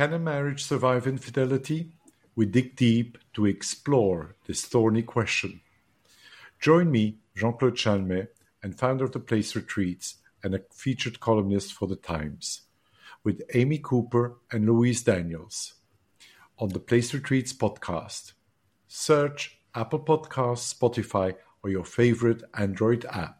Can a marriage survive infidelity? We dig deep to explore this thorny question. Join me, Jean Claude Chalmet, and founder of the Place Retreats and a featured columnist for The Times, with Amy Cooper and Louise Daniels on the Place Retreats podcast. Search Apple Podcasts, Spotify, or your favorite Android app.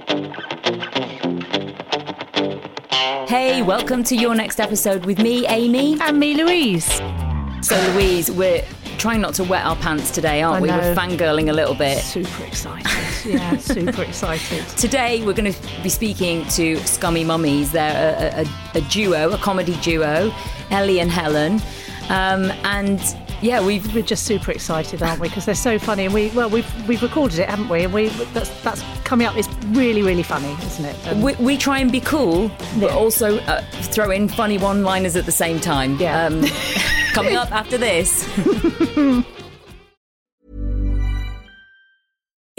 Hey, welcome to your next episode with me, Amy. And me, Louise. So, Louise, we're trying not to wet our pants today, aren't I we? know. We're fangirling a little bit. Super excited. Yeah, super excited. Today, we're going to be speaking to Scummy Mummies. They're a, a, a duo, a comedy duo, Ellie and Helen. Um, and yeah, we've We're just super excited, aren't we? Because they're so funny, and we well, we've we've recorded it, haven't we? And we that's that's coming up. It's really really funny, isn't it? Um, we, we try and be cool, but Yeah. also uh, throw in funny one-liners at the same time. Yeah. Um, coming up after this.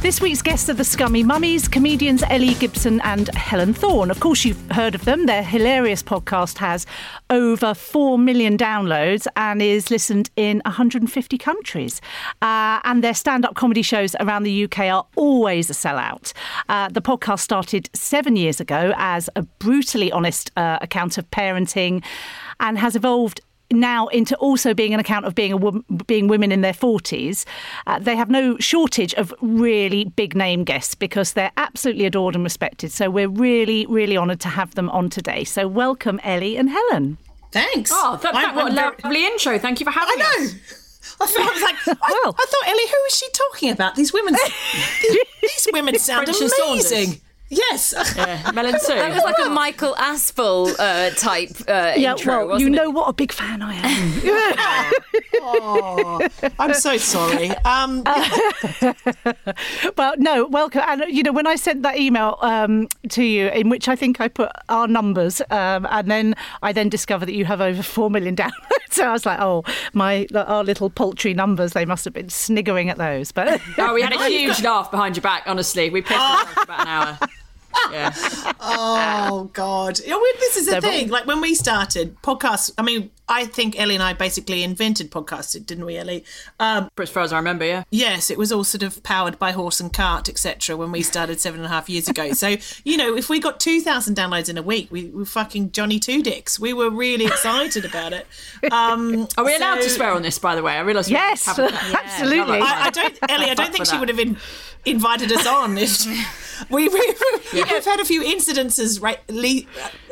This week's guests are the Scummy Mummies, comedians Ellie Gibson and Helen Thorne. Of course, you've heard of them. Their hilarious podcast has over 4 million downloads and is listened in 150 countries. Uh, and their stand up comedy shows around the UK are always a sellout. Uh, the podcast started seven years ago as a brutally honest uh, account of parenting and has evolved now into also being an account of being a wom- being women in their 40s, uh, they have no shortage of really big name guests because they're absolutely adored and respected. So we're really, really honoured to have them on today. So welcome, Ellie and Helen. Thanks. Oh, that, that, I'm- what a I'm very- lovely intro. Thank you for having me. I know. us. I thought I was like, I, Well. I thought Ellie, who is she talking about? These women, these, these women sound French Saunders. amazing. Yes. Yeah, Melon Sue. That was like a Michael Aspel uh, type uh, Yeah, intro, well, wasn't you it? know what a big fan I am. oh, I'm so sorry. Um, Well, no, welcome. And you know, when I sent that email um, to you, in which I think I put our numbers, um, and then I then discovered that you have over four million downloads. So I was like, oh, my our little paltry numbers. They must have been sniggering at those. But Oh, we had a huge laugh behind your back, honestly. We pissed ourselves for about an hour. Yeah. oh God. You know, this is the No, thing. Like when we started podcasts, I mean, I think Ellie and I basically invented podcasts, didn't we, Ellie? Um, As far as I remember, yeah. yes, it was all sort of powered by horse and cart, etc. When we started seven and a half years ago. So you know, if we got two thousand downloads in a week, we were fucking Johnny Two Dicks. We were really excited about it. Um, Are we allowed to swear on this, by the way? I realise we yes, haven't done absolutely. I, I don't, Ellie. I don't think she would have in, invited us on. If, we, we, We've had a few incidences right, le,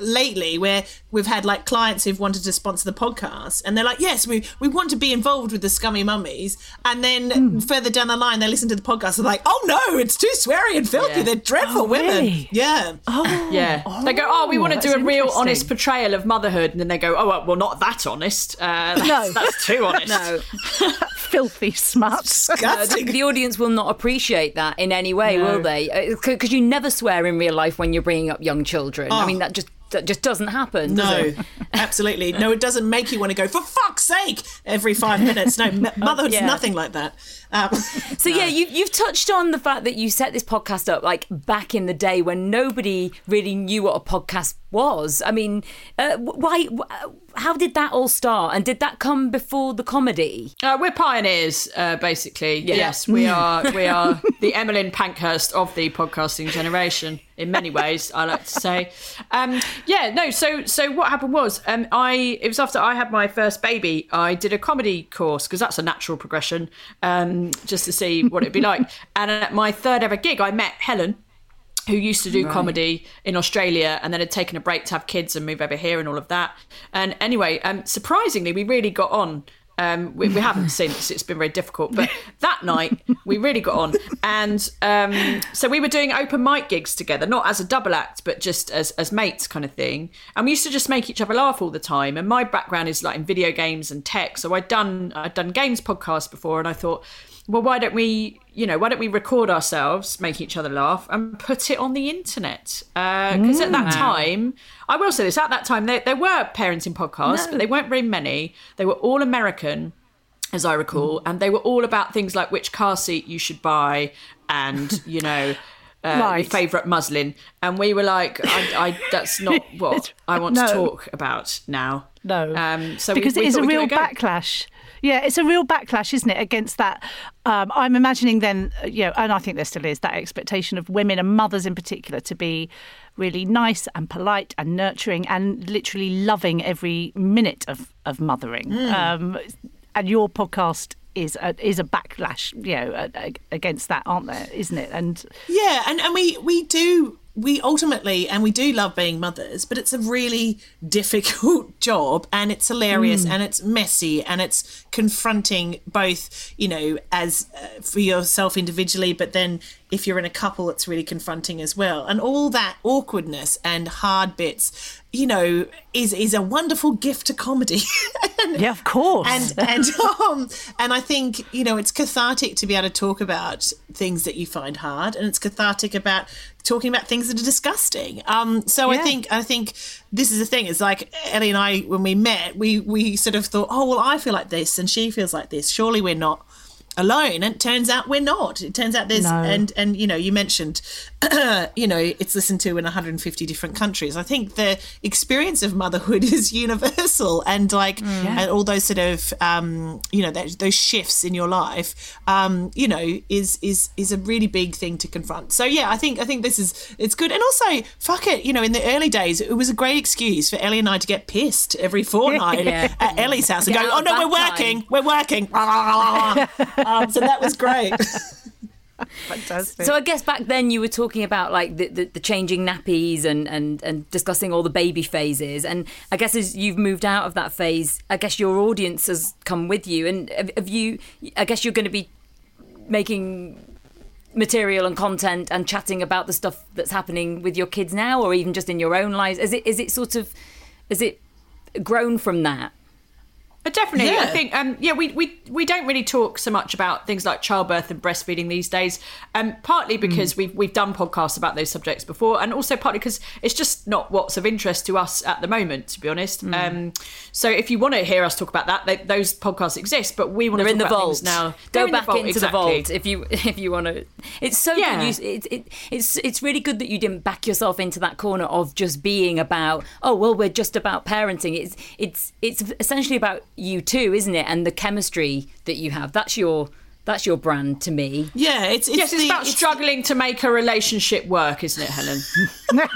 lately where we've had like clients who've wanted to sponsor the podcast, and they're like, "Yes, we we want to be involved with the Scummy Mummies," and then Hmm. further down the line, they listen to the podcast, and they're like, "Oh no, it's too sweary and filthy. Yeah. They're dreadful Oh, women." really? Yeah. oh, Yeah. they go, oh, we want to do a real honest portrayal of motherhood. And then they go, oh, well, well not that honest. Uh, that's, No. that's too honest. No, filthy smuts. No, the, the audience will not appreciate that in any way, will they? Because you never swear in real life when you're bringing up young children. I mean, that just that just doesn't happen. does No, absolutely. No, it doesn't make you want to go, for fuck's sake, every five minutes. No, m- motherhood's Yeah. nothing like that. Um, So yeah, you, you've touched on the fact that you set this podcast up like back in the day when nobody really knew what a podcast was. I mean, uh, why? wh- How did that all start? And did that come before the comedy? Uh, we're pioneers, uh, basically. Yes, we are. We are the Emmeline Pankhurst of the podcasting generation in many ways. I like to say. Um, yeah, no. So, so what happened was, um, I it was after I had my first baby. I did a comedy course because that's a natural progression, um, just to see what it'd be like. And at my third ever gig, I met Helen who used to do comedy in Australia and then had taken a break to have kids and move over here and all of that. And anyway, um, surprisingly, we really got on. Um, we, we haven't since; it's been very difficult. But that night, we really got on, and um, so we were doing open mic gigs together, not as a double act, but just as as mates, kind of thing. And we used to just make each other laugh all the time. And my background is like in video games and tech, so I'd done I'd done games podcasts before, and I thought, well, why don't we, you know, why don't we record ourselves, make each other laugh, and put it on the internet? Because at that time, I will say this: at that time, there, there were parenting podcasts, but they weren't very many. They were all American, as I recall, and they were all about things like which car seat you should buy, and you know. Uh, your Right. favorite muslin, and we were like, I, I, "That's not what I want No. to talk about now." No, um, so because we it is a real backlash. Yeah, it's a real backlash, isn't it, against that? Um, I'm imagining then, uh, you know, and I think there still is that expectation of women and mothers in particular to be really nice and polite and nurturing and literally loving every minute of of mothering. Hmm. Um, and your podcast is a, is a backlash, you know, against that, aren't there? Isn't it? And Yeah, and, and we we do we ultimately and we do love being mothers, but it's a really difficult job and it's hilarious and it's messy and it's confronting both, you know, as uh, for yourself individually, but then if you're in a couple, it's really confronting as well. And all that awkwardness and hard bits, you know, is is a wonderful gift to comedy. And- yeah, of course. and and um and I think you know it's cathartic to be able to talk about things that you find hard, and it's cathartic about talking about things that are disgusting. Um, so I think I think this is the thing. It's like Ellie and I when we met, we we sort of thought, oh well, I feel like this, and she feels like this. Surely we're not alone. And it turns out we're not. It turns out there's No. and and you know you mentioned, you know, it's listened to in 150 different countries. I think the experience of motherhood is universal, and like and all those sort of um, you know that, those shifts in your life, um, you know, is is is a really big thing to confront. So yeah, I think I think this is it's good, and also fuck it, you know, in the early days, it was a great excuse for Ellie and I to get pissed every fortnight Yeah. at Ellie's house and Get go, oh no, we're working, time." we're working. um, so that was great. Fantastic. So I guess back then you were talking about like the, the, the changing nappies and, and, and discussing all the baby phases. And I guess as you've moved out of that phase, I guess your audience has come with you. And have, have you, I guess you're going to be making material and content and chatting about the stuff that's happening with your kids now, or even just in your own lives. Is it is it sort of, is it grown from that? But definitely, I think um, yeah, we, we we don't really talk so much about things like childbirth and breastfeeding these days. Um, partly because we've we've done podcasts about those subjects before, and also partly because it's just not what's of interest to us at the moment, to be honest. Um, so if you want to hear us talk about that, they, those podcasts exist, but we want They're to in the vault now. Go back vault, into exactly. the vault if you if you want to. It's so Yeah. good. You, it, it, it's it's really good that you didn't back yourself into that corner of just being about. Oh well, we're just about parenting. It's it's it's essentially about you too, isn't it? And the chemistry that you have. That's your that's your brand to me. Yeah, it's, it's Yes, it's the- about struggling to make a relationship work, isn't it, Helen?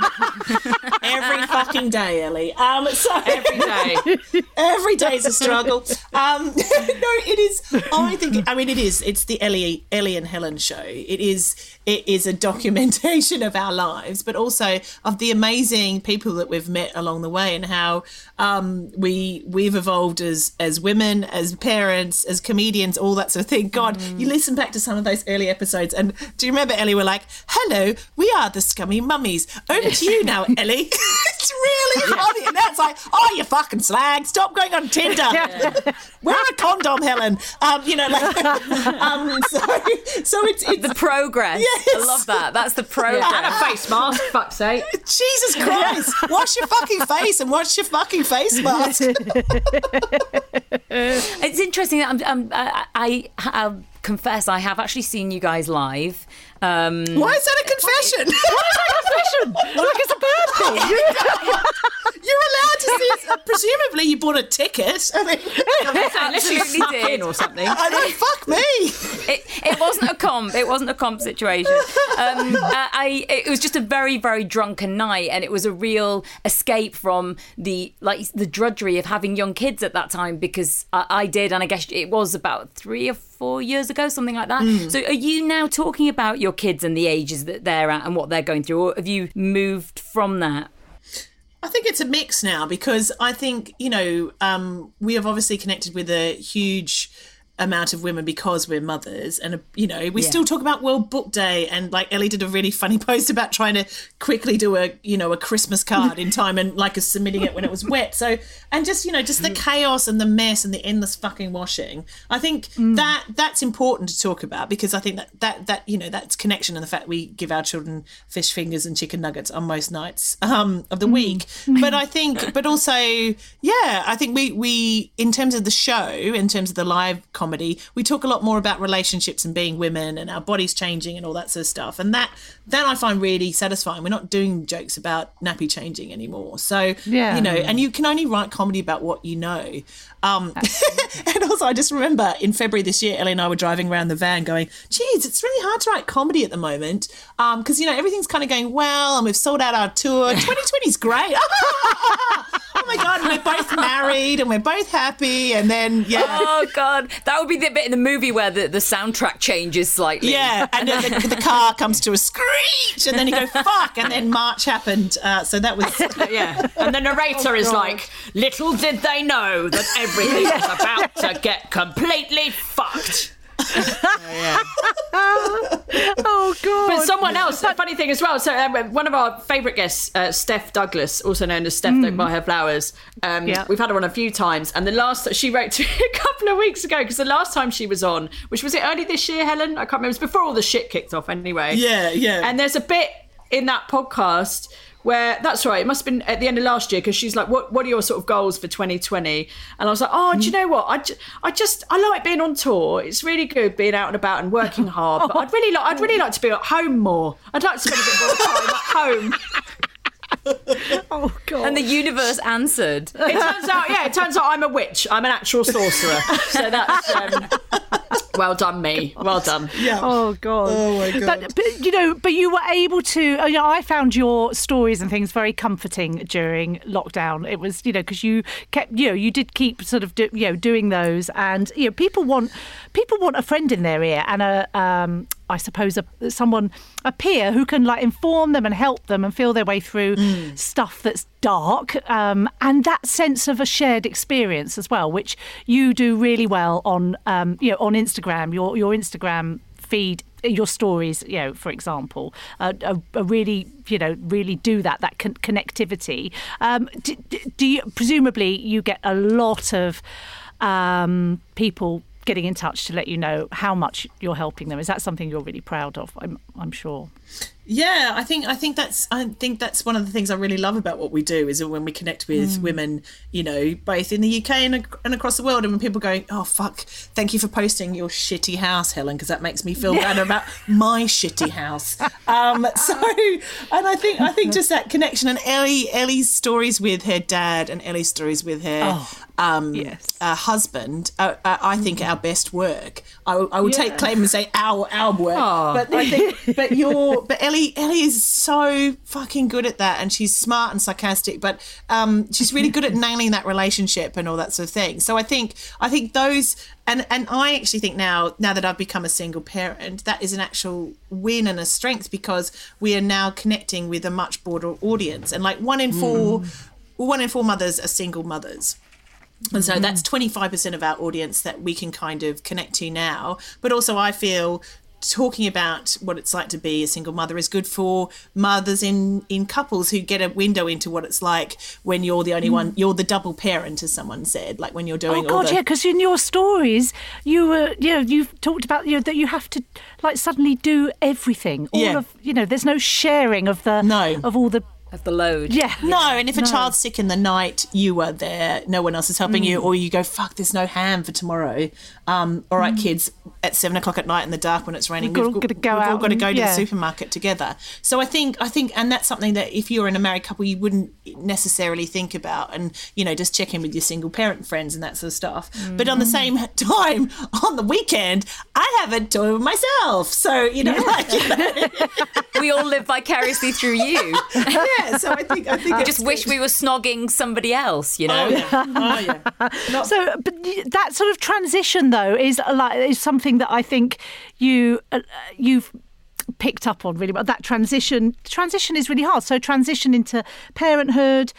every fucking day, Ellie. Um, so Every day. every day is a struggle. Um, no, it is. I think. I mean, it is. It's the Ellie, Ellie and Helen show. It is. It is a documentation of our lives, but also of the amazing people that we've met along the way, and how um, we we've evolved as as women, as parents, as comedians, all that sort of thing. God, you listen back to some of those early episodes, and do you remember Ellie? We're like, "Hello, we are the scummy mummies." Over to you now, Ellie. it's really funny, and that's like, "Oh, you fucking slag! Stop going on Tinder." Wear a condom, Helen. Um, you know, like, um, so, so it's, it's The progress. Yes. I love that. That's the progress. and a face mask, fuck's sake. Jesus Christ! Wash your fucking face and wash your fucking face mask. It's interesting that I'm, I'm, I, I, I'll confess I have actually seen you guys live. Um, Why is that a confession? Why is that a confession? like it's a birthday. You're allowed to see. It. Presumably, you bought a ticket. I mean, Unless you Absolutely snuck did. in or something. I know. Fuck me. it, it wasn't a comp. It wasn't a comp situation. Um, I, I it was just a very very drunken night, and it was a real escape from the like the drudgery of having young kids at that time because I, I did, and I guess it was about three or four years ago, something like that. Hmm. So, are you now talking about your kids and the ages that they're at and what they're going through, or have you moved from that? I think it's a mix now because I think you know um, we have obviously connected with a huge amount of women because we're mothers. And you know we still talk about World Book Day. And like Ellie did a really funny post about trying to quickly do a you know a Christmas card in time and like submitting it when it was wet. So and just you know just the chaos and the mess and the endless fucking washing. I think that that's important to talk about because I think that that that you know that's connection and the fact we give our children fish fingers and chicken nuggets on most nights um, of the week. But I think but also yeah I think we we in terms of the show in terms of the live comedy. We talk a lot more about relationships and being women and our bodies changing and all that sort of stuff. And that that I find really satisfying. We're not doing jokes about nappy changing anymore. So Yeah. you know and you can only write comedy about what you know. Um, and also I just remember in February this year Ellie and I were driving around the van going geez it's really hard to write comedy at the moment. Because you know everything's kind of going well and we've sold out our tour. 2020's great. Oh my god and we're both married and we're both happy and then yeah. Oh God, that would be the bit in the movie where the, the soundtrack changes slightly. Yeah, and then the, the car comes to a screech, and then you go fuck, and then March happened. Uh, so that was Yeah. And the narrator is like, little did they know that everything was about to get completely fucked. oh god. But someone else, a funny thing as well. So um, one of our favourite guests, uh, Steph Douglas, also known as Steph Don't Buy Her Flowers. Um, Yeah. We've had her on a few times, and the last she wrote to me a couple of weeks ago because the last time she was on, which was it early this year, Helen? I can't remember. It was before all the shit kicked off, anyway. yeah, yeah. And there's a bit in that podcast where that's right. It must have been at the end of last year because she's like, "What What are your sort of goals for 2020?" And I was like, "Oh, do you mm. know what? I, ju- I just I like being on tour. It's really good being out and about and working hard. But I'd really like I'd really like to be at home more. I'd like to spend a bit more time at home." oh god! And the universe answered. It turns out, yeah, it turns out I'm a witch. I'm an actual sorcerer. So that's um, well done, me. Well done. Yeah. Oh god. Oh my god. But, but you know, but you were able to. uh, You know, I found your stories and things very comforting during lockdown. It was, you know, because you kept, you know, you did keep sort of, do, you know, doing those, and you know, people want people want a friend in their ear and a. Um, I suppose a, someone, a peer who can like inform them and help them and feel their way through stuff that's dark, um, and that sense of a shared experience as well, which you do really well on, um, you know, on Instagram. Your your Instagram feed your stories you know for example uh, uh, uh, really you know really do that that con- connectivity um, do, do you presumably you get a lot of um, people getting in touch to let you know how much you're helping them. Is that something you're really proud of? I'm i'm sure Yeah, I think I think that's I think that's one of the things I really love about what we do is when we connect with women, you know, both in the UK and, and across the world, and when people go, "Oh fuck, thank you for posting your shitty house, Helen," because that makes me feel better about my shitty house. Um, so, and I think I think just that connection and Ellie Ellie's stories with her dad and Ellie's stories with her um, yes. uh, husband, uh, uh, I think our best work. I, will- I will take claim and say our our work, but I think, but your, but Ellie Ellie is so fucking good at that, and she's smart and sarcastic, but um, she's really good at nailing that relationship and all that sort of thing. So I think I think those. And, and I actually think now now that I've become a single parent, that is an actual win and a strength because we are now connecting with a much broader audience. And like one in four, one in four mothers are single mothers. And so that's 25% of our audience that we can kind of connect to now. But also, I feel talking about what it's like to be a single mother is good for mothers in in couples who get a window into what it's like when you're the only mm. one you're the double parent as someone said like when you're doing Oh God, the yeah, because in your stories, you were, you know, you've talked about you know, that you have to like suddenly do everything. All Yeah. of, you know, there's no sharing of the No. of all the Of the load. yeah. No, and if a child's sick in the night, you are there. No one else is helping Mm. you, or you go, "Fuck, there's no ham for tomorrow." Um, all right, kids, at seven o'clock at night in the dark when it's raining, Mm. We've we've, all gotta go we've all got to and- go to yeah. the supermarket together. So I think, I think, and that's something that if you're in a married couple, you wouldn't necessarily think about, and you know, just check in with your single parent friends and that sort of stuff. But on the Mm. same time, on the weekend, I have a toy with myself. So you know, like, you know, We all live vicariously through you. yeah. So I think, I think, I it's just wish good. we were snogging somebody else, you know? Oh yeah, oh yeah. So, but that sort of transition, though, is uh, like is something that I think you uh, you've picked up on really well. That transition transition is really hard. So, transition into parenthood,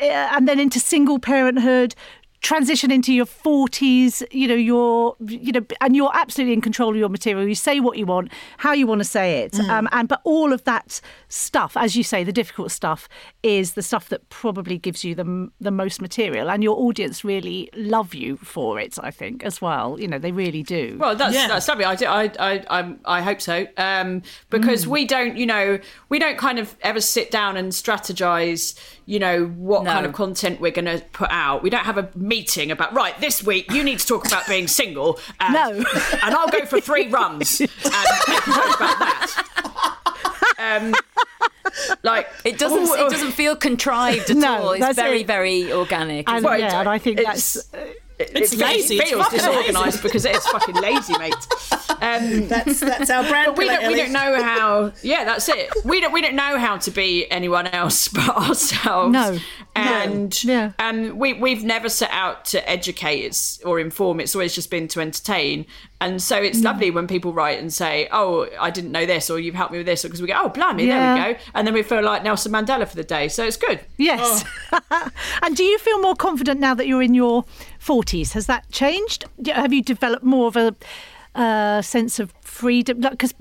uh, and then into single parenthood. Transition into your forties, you know, you're, you know, and you're absolutely in control of your material. You say what you want, how you want to say it, um, and but all of that stuff, as you say, the difficult stuff is the stuff that probably gives you the the most material, and your audience really love you for it. I think as well. You know, they really do. Well, that's Yeah. that's lovely. I, do- I, I, I, I hope so. Um, because Mm. we don't, you know, we don't kind of ever sit down and strategize, you know, what No. kind of content we're going to put out. We don't have a meeting about right this week. You need to talk about being single. And, No. and I'll go for three runs and make a joke about that. Um, like It doesn't. Oh, It doesn't feel contrived at No, all. It's very, it. very organic. and, Well, yeah, and I think it's- that's uh, It's lazy. It feels disorganised because it's fucking lazy, mate. Um, That's that's our brand. We don't, we don't know how. Yeah, that's it. We don't we don't know how to be anyone else but ourselves. No. and No. Yeah. and we we've never set out to educate it's, or inform. It's always just been to entertain. And so Mm. it's lovely when people write and say, "Oh, I didn't know this," or "You've helped me with this," because we go, "Oh, blimey, there we go," and then we feel like Nelson Mandela for the day. So it's good. Yes. Oh. and do you feel more confident now that you're in your 40s? Has that changed? Have you developed more of a uh, sense of freedom? Because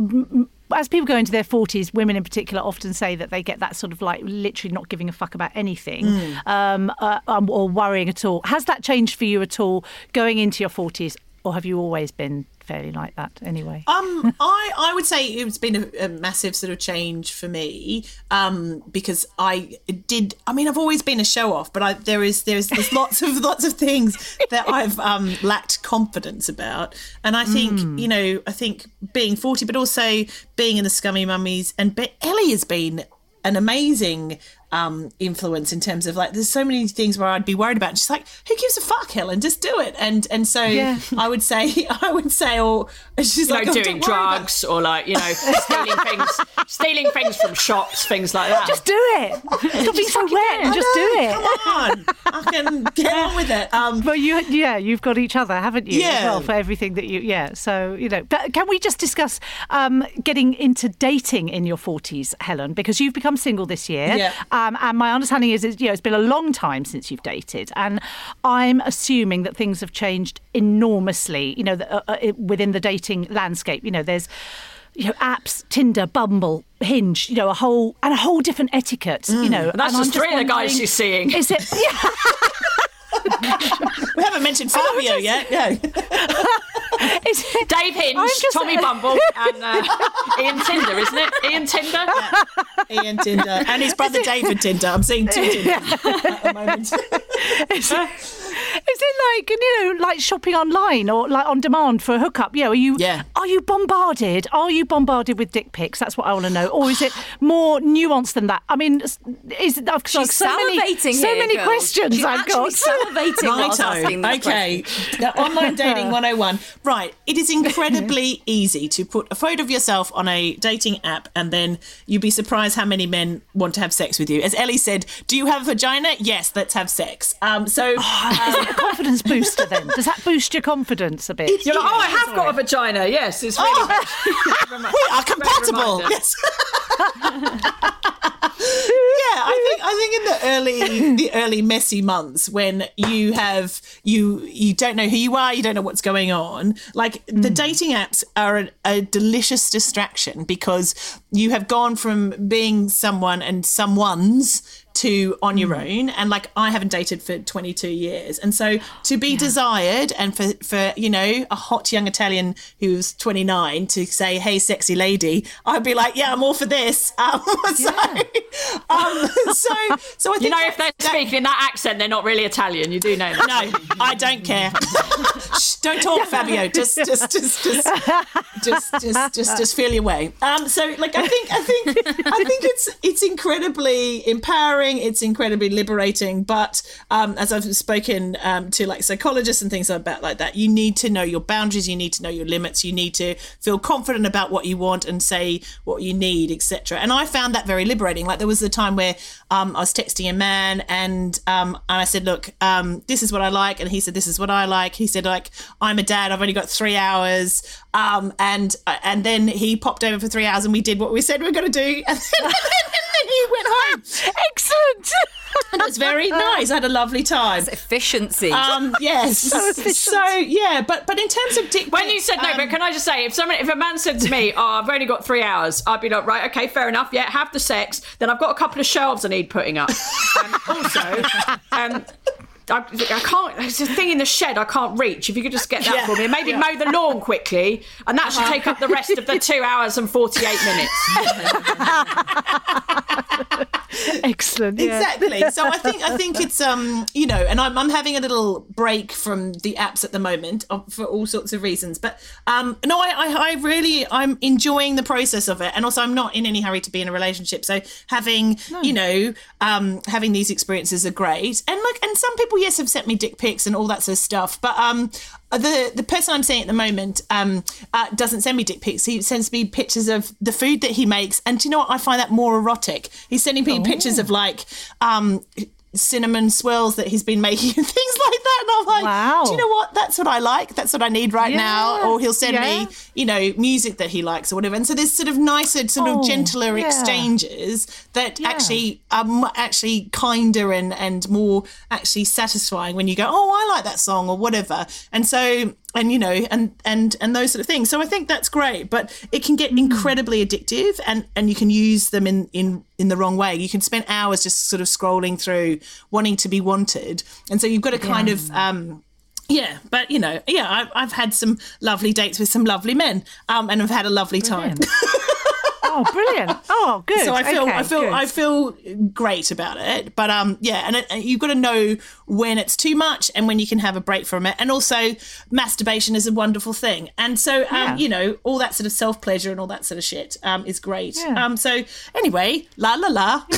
as people go into their 40s, women in particular often say that they get that sort of like literally not giving a fuck about anything Hmm. um, uh, um, or worrying at all. Has that changed for you at all going into your 40s? Or have you always been fairly like that anyway? Um, I I would say it's been a, a massive sort of change for me. Um, because I did. I mean, I've always been a show off, but I, there is there's there's lots of lots of things that I've um lacked confidence about, and I think mm. you know I think being forty, but also being in the Scummy Mummies, and but Ellie has been an amazing um, influence in terms of like there's so many things where I'd be worried about. She's like, who gives a fuck, Helen? Just do it. And and so yeah. I would say I would say, or she's you like know, oh, doing drugs or like you know stealing things, stealing things from shops, things like that. Just do it. Stop being so wet and just do it. Come on, I can get on with it. Um, but you, yeah, you've got each other, haven't you? Yeah. As well for everything that you, yeah. So you know, but can we just discuss um, getting into dating in your forties, Helen? Because you've become single this year. Yeah. Um, and my understanding is, is, you know, it's been a long time since you've dated, and I'm assuming that things have changed enormously. You know, uh, uh, within the dating landscape. You know, there's you know, apps, Tinder, Bumble, Hinge, you know, a whole and a whole different etiquette. Mm. You know, that's just three of the guys you're seeing. Is it? Yeah. We haven't mentioned Fabio just... yet. No. it, Dave Hinge, just, Tommy Bumble, and uh, Ian Tinder, isn't it? Ian Tinder? Yeah. Ian Tinder. And his brother David Tinder. I'm seeing two Tinders at the moment. Is it, is it like you know, like shopping online or like on demand for a hookup? Yeah, are you? Yeah. Are you bombarded? Are you bombarded with dick pics? That's what I want to know. Or is it more nuanced than that? I mean, is it? I've She's so many, here, so many girl. questions She's I've got. Salivating right okay. Now, online dating 101. Right. It is incredibly easy to put a photo of yourself on a dating app and then you'd be surprised how many men want to have sex with you. As Ellie said, do you have a vagina? Yes, let's have sex. Um, so. Oh, is it a confidence booster then? Does that boost your confidence a bit? You're like, oh, I have got a vagina. Yes, it's really. Oh, we are compatible. Yes. yeah, I think I think in the early the early messy months when you have you you don't know who you are, you don't know what's going on. Like mm. the dating apps are a, a, delicious distraction because you have gone from being someone and someone's to on your mm. own and like i haven't dated for 22 years and so to be yeah. desired and for for you know a hot young italian who's 29 to say hey sexy lady i'd be like yeah i'm all for this um, so, um, so so i think you know if they're that, speaking in that accent they're not really italian you do know that. no i don't care Shh, don't talk fabio just just just just just just just, just feel your way um so like i think i think i think it's it's incredibly empowering it's incredibly liberating. But um, as I've spoken um, to like psychologists and things about like that, you need to know your boundaries, you need to know your limits, you need to feel confident about what you want and say what you need, etc. And I found that very liberating. Like there was a time where um, I was texting a man and um, and I said, look, um, this is what I like, and he said, this is what I like. He said, like, I'm a dad, I've only got three hours, um, and uh, and then he popped over for three hours, and we did what we said we are going to do, and then, and then he went home. Excellent. and it was very nice. I had a lovely time. That's efficiency. Um, yes. so, so, yeah, but but in terms of dick, when you said no, um, but can I just say, if someone, if a man said to me, "Oh, I've only got three hours," I'd be like, "Right, okay, fair enough. Yeah, have the sex. Then I've got a couple of shelves I need putting up. Um, also, um, I, I, can't. There's a thing in the shed I can't reach. If you could just get that yeah. for me, maybe yeah. mow the lawn quickly, and that should uh-huh. take up the rest of the two hours and forty-eight minutes. Excellent. Yeah. Exactly. So I think I think it's um you know, and I'm I'm having a little break from the apps at the moment for all sorts of reasons. But um no, I I, I really I'm enjoying the process of it, and also I'm not in any hurry to be in a relationship. So having no. you know um having these experiences are great, and look, and some people yes have sent me dick pics and all that sort of stuff, but um the the person I'm seeing at the moment um, uh, doesn't send me dick pics. He sends me pictures of the food that he makes, and do you know what? I find that more erotic. He's sending me oh. pictures of like um, cinnamon swirls that he's been making and things like that. And I'm like, wow. do you know what? That's what I like. That's what I need right yeah. now. Or he'll send yeah. me, you know, music that he likes or whatever. And so there's sort of nicer, sort oh, of gentler yeah. exchanges that actually are actually kinder and, and more actually satisfying when you go, oh, I like that song or whatever. And so and you know and and and those sort of things so i think that's great but it can get mm. incredibly addictive and and you can use them in in in the wrong way you can spend hours just sort of scrolling through wanting to be wanted and so you've got to kind yeah. of um Yeah, but you know, yeah, I've, I've had some lovely dates with some lovely men, um, and I've had a lovely time. oh, brilliant! Oh, good. So I feel, Okay, I feel, good. I feel great about it. But um, yeah, and, it, you've got to know when it's too much and when you can have a break from it. And also, masturbation is a wonderful thing. And so, um, Yeah. you know, all that sort of self pleasure and all that sort of shit um, is great. Yeah. Um, so anyway, la la la.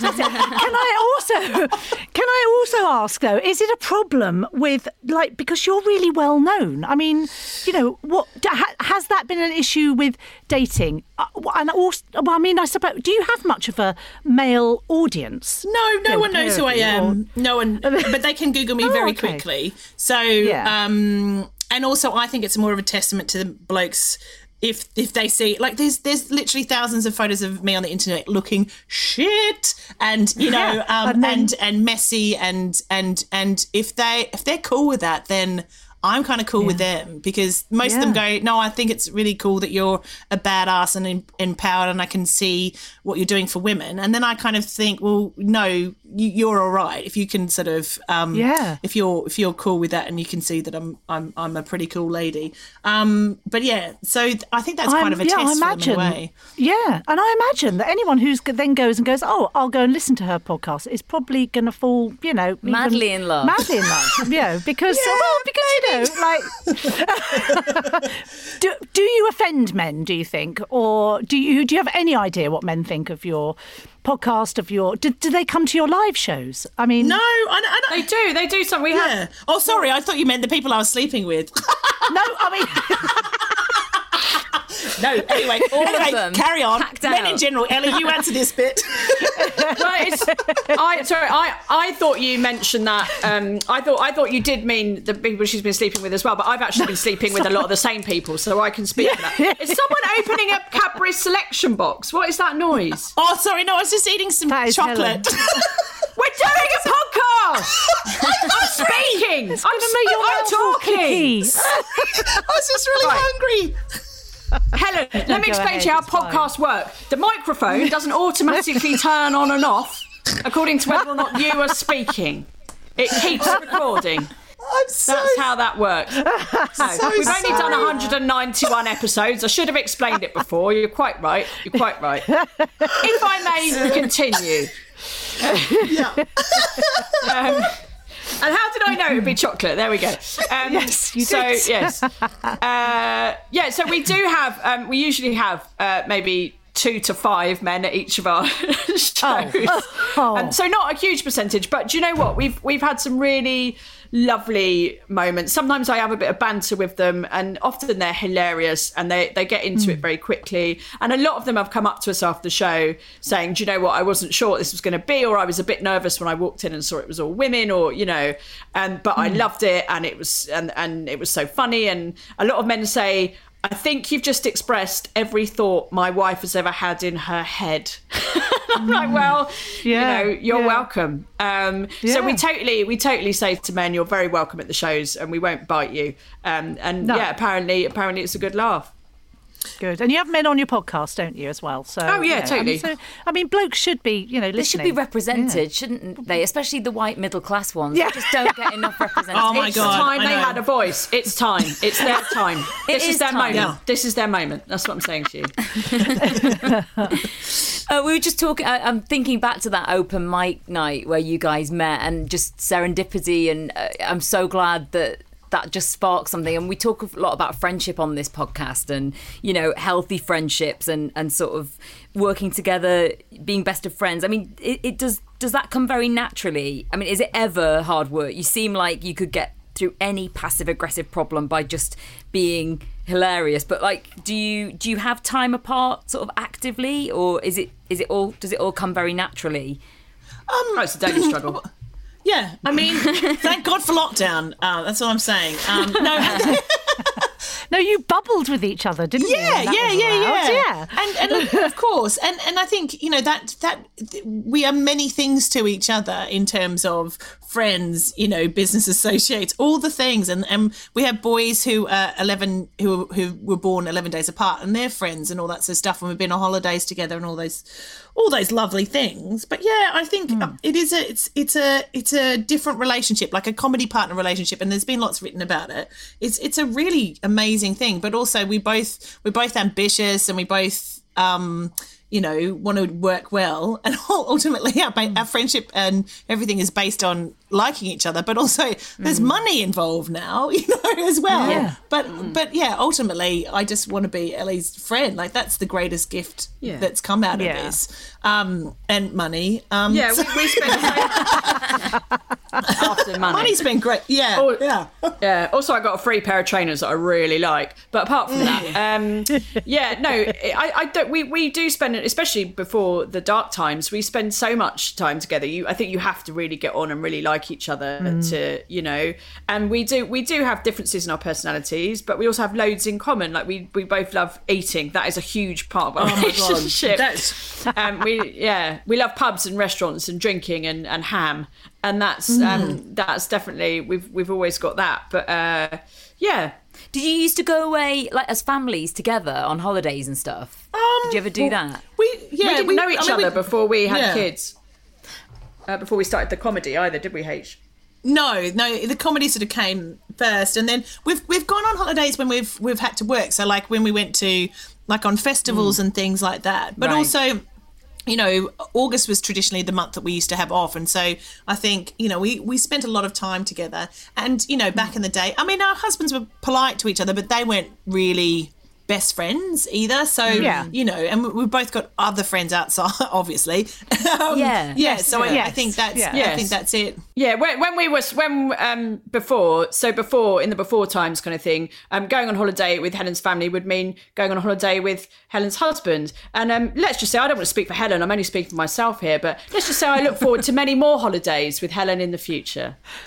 can I also can I also ask though? Is it a problem with like because you're really well known? I mean, you know, what ha, has that been an issue with dating? Uh, And also, well, I mean, I suppose, do you have much of a male audience? No, no Yeah, one knows who I parody or- am. No one, but they can Google me Oh, very okay. quickly. So, Yeah. um, and also I think it's more of a testament to the blokes if if they see like there's there's literally thousands of photos of me on the internet looking shit and you know Yeah, um, and and, then- and messy and and and if they if they're cool with that then. I'm kind of cool with them because most of them go, no, I think it's really cool that you're a badass and em- empowered, and I can see what you're doing for women. And then I kind of think, well, no, you're all right if you can sort of, um, Yeah. if you're if you're cool with that, and you can see that I'm I'm I'm a pretty cool lady. Um, but yeah, so I think that's kind I'm- of a yeah, I test for them in a way. Yeah, and I imagine that anyone who's then goes and goes, oh, I'll go and listen to her podcast, is probably going to fall, you know, even Madly in love. madly in love. yeah, because well, because you know, like, do do you offend men? Do you think, or do you do you have any idea what men think of your podcast? Of your do, do they come to your live shows? I mean, No, I, don't- I They don't. They do something. We have. Yeah. Oh, sorry. I thought you meant the people I was sleeping with. no, I mean. no. Anyway, All of them carry on. packed Men in general. Ellie, you answer this bit. well, it's, I sorry, I, I thought you mentioned that. Um, I thought I thought you did mean the people she's been sleeping with as well. But I've actually been sleeping with a lot of the same people, so I can speak to that. Is someone opening a Cadbury selection box? What is that noise? oh, sorry. No, I was just eating some That is Helen. chocolate. We're doing a podcast. I'm speaking. I'm, gonna I'm mouth talking. I was just really Right. hungry. Helen, let me explain ahead, to you how it's fine. podcasts work. The microphone doesn't automatically turn on and off according to whether or not you are speaking. It keeps recording. I'm so. That's how that works. So, we've only done 191 episodes. I should have explained it before. You're quite right. You're quite right. If I may continue. Um, and how did I know it would be chocolate? There we go. Um, Yes, you so, did. yes. Uh, yeah, so we do have, um, we usually have uh, maybe two to five men at each of our shows. Oh. And so not a huge percentage, but do you know what? We've we've had some really lovely moments. Sometimes I have a bit of banter with them, and often they're hilarious and they, they get into it hmm. very quickly. And a lot of them have come up to us after the show saying, Do you know what? I wasn't sure what this was going to be, or I was a bit nervous when I walked in and saw it was all women, or, you know, and but I hmm. loved it and it was and, and it was so funny. And a lot of men say, I think you've just expressed every thought my wife has ever had in her head. I'm like, well, Yeah, you know, you're yeah. welcome. Um, So we totally, we totally say to men, you're very welcome at the shows, and we won't bite you. Um, and No. yeah, apparently, apparently, it's a good laugh. Good. And you have men on your podcast, don't you, as well? So Oh, yeah, I mean, totally. so, I mean, blokes should be, you know, They should be represented, shouldn't they? Especially the white middle class ones. Yeah. They just don't get enough representation. Oh my it's God, time they had a voice. It's time. It's their time. this is, is their time. moment. Yeah. This is their moment. That's what I'm saying to you. Uh, we were just talking. I, I'm thinking back to that open mic night where you guys met, and just serendipity. And uh, I'm so glad that that just sparks something. And we talk a lot about friendship on this podcast, and you know, healthy friendships, and and sort of working together, being best of friends. I mean, it, it does. Does that come very naturally? I mean, is it ever hard work? You seem like you could get through any passive aggressive problem by just being hilarious but like do you do you have time apart sort of actively or is it is it all does it all come very naturally Oh, it's a daily struggle. Yeah, I mean, thank God for lockdown. Uh, that's what I'm saying. Um, no, No, you bubbled with each other, didn't you? yeah, when yeah, yeah, yeah, yeah. And, and of course, and and I think you know that that we are many things to each other in terms of friends, you know, business associates, all the things, and and we have boys who are eleven who who were born eleven days apart, and they're friends and all that sort of stuff, and we've been on holidays together and all those all those lovely things. But yeah, I think Hmm. uh, it is a it's it's a it's a different relationship, like a comedy partner relationship, and there's been lots written about it. It's it's a really amazing thing, but also we both we're both ambitious and we both um you know want to work well and ultimately our, our friendship and everything is based on liking each other but also there's money involved now you know as well Yeah. but but yeah ultimately i just want to be ellie's friend like that's the greatest gift Yeah. that's come out Yeah. of this um and money um Yeah, so- we, we spent after money. money's been great yeah Oh, yeah Yeah. Also, I got a free pair of trainers that I really like. But apart from that, um, yeah, no, I, I don't. We, we do spend, especially before the dark times, we spend so much time together. You, I think you have to really get on and really like each other to, you know. And we do, we do have differences in our personalities, but we also have loads in common. Like we, we both love eating. That is a huge part of our Oh relationship. That's- um, we, yeah, we love pubs and restaurants and drinking and, and ham, and that's Mm. um, that's definitely we've we've always got that. But uh, yeah, Did you used to go away like as families together on holidays and stuff? Did you ever do that? we yeah we didn't know I each mean, other we- before we had yeah. kids. Uh, before we started the comedy, either did we? H. No, no, the comedy sort of came first, and then we've we've gone on holidays when we've we've had to work. So like when we went to like on festivals and things like that. But Right. also, you know, August was traditionally the month that we used to have off, and so I think you know we we spent a lot of time together. And you know, back in the day, I mean, our husbands were polite to each other, but they weren't really best friends either so Yeah. you know and we- we've both got other friends outside obviously Um, Yeah. yeah so I, I think that's Yeah. i think that's it Yeah, when, when we was when um before, so before in the before times kind of thing, um, going on holiday with Helen's family would mean going on holiday with Helen's husband. And um, let's just say I don't want to speak for Helen. I'm only speaking for myself here, but let's just say I look forward to many more holidays with Helen in the future.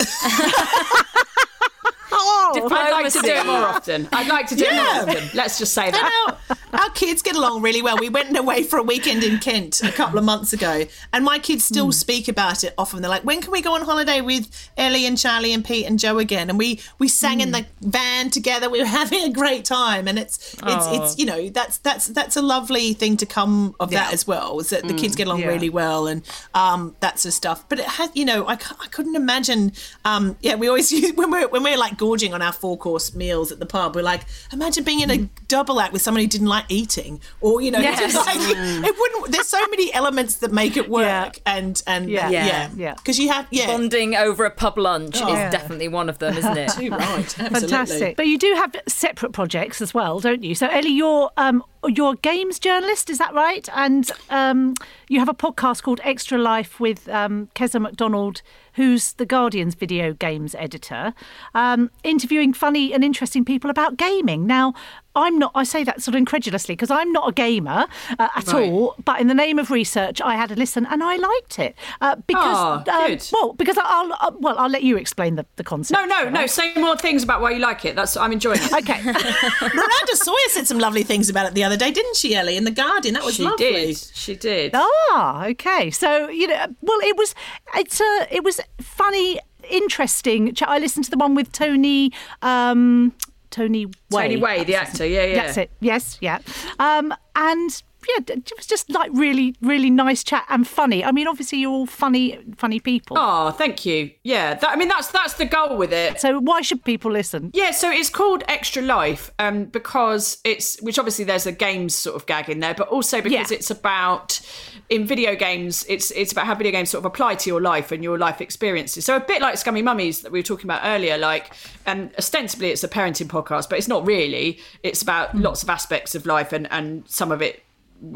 I'd like to do it more often. I'd like to do it more often. Let's just say that. Our, kids get along really well. We went away for a weekend in Kent a couple of months ago, and my kids still Hmm. speak about it often. They're like, "When can we go on holiday with Ellie and Charlie and Pete and Joe again?" And we we sang in the van together. We were having a great time, and it's it's it's you know that's that's that's a lovely thing to come of that as well. Is that the kids get along Yeah. really well and um, that sort of stuff. But it had you know I, I couldn't imagine. Um, yeah, we always use, when we're when we're like gorging on our four course meals at the pub. We're like, imagine being in a double act with someone who didn't like eating, or you know, Yes. just like, it wouldn't. There's so many elements that make it work, Yeah. and and Yeah. yeah, Yeah. yeah, Yeah. because you have yeah, Bonding over a pub lunch is Yeah. definitely one of them, isn't it? too right, absolutely. Fantastic. But you do have separate projects as well, don't you? So Ellie, you're um, you're a games journalist, is that right? And um, you have a podcast called Extra Life with um, Keza MacDonald, who's the Guardian's video games editor, um, interviewing funny and interesting people about gaming. Now, I'm not. I say that sort of incredulously because I'm not a gamer uh, at all. But in the name of research, I had a listen and I liked it uh, because Oh, good. well, because I'll uh, well, I'll let you explain the, the concept. No, no, no. Say more things about why you like it. That's I'm enjoying it. Okay. Miranda Sawyer said some lovely things about it the other day, didn't she, Ellie? In the garden? that was She lovely. did. She did. Ah, okay. So you know, well, it was it's a it was funny, interesting. I listened to the one with Tony. Um, Tony Way. Tony Way, the actor. Yeah, yeah. That's it. Yes, yeah. Um, and yeah, it was just like really, really nice chat and funny. I mean, obviously you're all funny, funny people. Oh, thank you. Yeah, that, I mean that's that's the goal with it. So why should people listen? Yeah, so it's called Extra Life um, because it's which obviously there's a games sort of gag in there, but also because Yeah. it's about in video games, it's it's about how video games sort of apply to your life and your life experiences. So a bit like Scummy Mummies that we were talking about earlier, like and ostensibly it's a parenting podcast, but it's not really. It's about lots of aspects of life and and some of it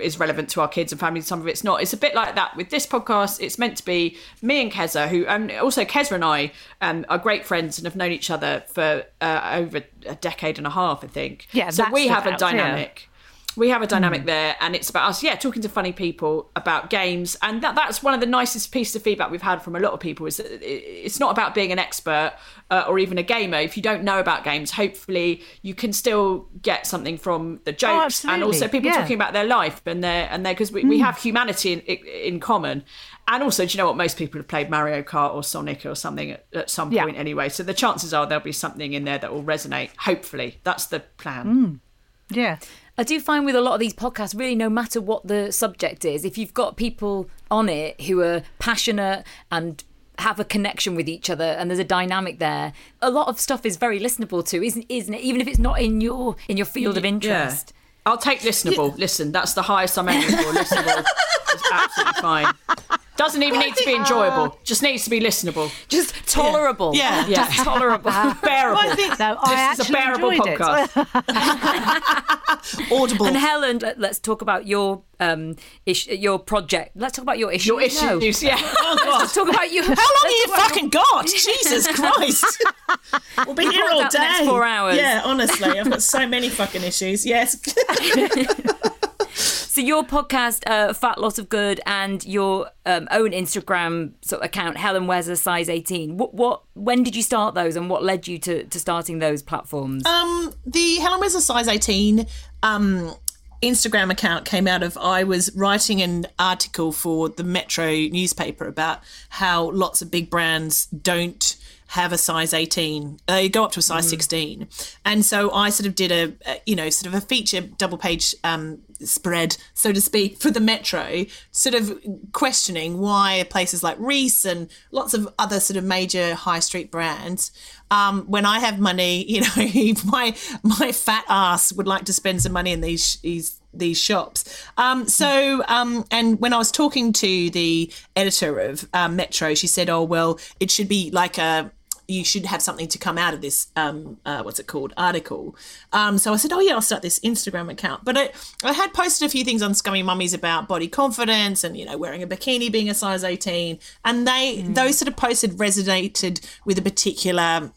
is relevant to our kids and families, some of it's not. It's a bit like that with this podcast. It's meant to be me and Keza, who, and also Keza and I um, are great friends and have known each other for uh, over a decade and a half, I think. Yeah, so we have a dynamic. yeah. We have a dynamic mm. there and it's about us yeah talking to funny people about games and that, that's one of the nicest pieces of feedback we've had from a lot of people is that it's not about being an expert uh, or even a gamer. If you don't know about games hopefully you can still get something from the oh, jokes Oh, and also people Yeah. talking about their life and their and their because we, we mm. have humanity in, in common. And also do you know what? Most people have played mario kart or sonic or something at, at some Yeah. point anyway so the chances are there'll be something in there that will resonate hopefully. That's the plan. Mm. Yeah. I do find with a lot of these podcasts, really, no matter what the subject is, if you've got people on it who are passionate and have a connection with each other and there's a dynamic there, a lot of stuff is very listenable to, isn't isn't it? Even if it's not in your in your field of interest. I'll take listenable. Listen, that's the highest I'm aiming for. Listenable is absolutely fine. Doesn't even need to be enjoyable. Just needs to be listenable. Just tolerable. Yeah. Yeah, tolerable, bearable. I think No, I this is a actually bearable enjoyed it. podcast. audible. And Helen, let- let's talk about your um ish, your project. Let's talk about your issues. Your No. issues, yeah. oh God. Let's talk about you. How long have you fucking got? Jesus Christ. We'll be here all about the day. next four hours. Yeah, honestly, I've got so many fucking issues. Yes. So your podcast, uh, Fat Lot of Good, and your um, own Instagram sort of account, Helen Wezer Size 18. What, what, when did you start those, and what led you to, to starting those platforms? um, the Helen Wezer size 18 um, Instagram account came out of I was writing an article for the Metro newspaper about how lots of big brands don't have a size 18 they go up to a size 16 and so i sort of did a, a you know sort of a feature double page um, spread so to speak for the metro sort of questioning why places like Reiss and lots of other sort of major high street brands um, when I have money, you know, my my fat ass would like to spend some money in these these these shops. Um, so, um, and when I was talking to the editor of um, Metro, she said, "Oh well, it should be like a." You should have something to come out of this. Um, uh, what's it called? Article. Um, so I said, "Oh yeah, I'll start this Instagram account." But I, I had posted a few things on Scummy Mummies about body confidence and you know wearing a bikini, being a size eighteen, and they those sort of posted resonated with a particular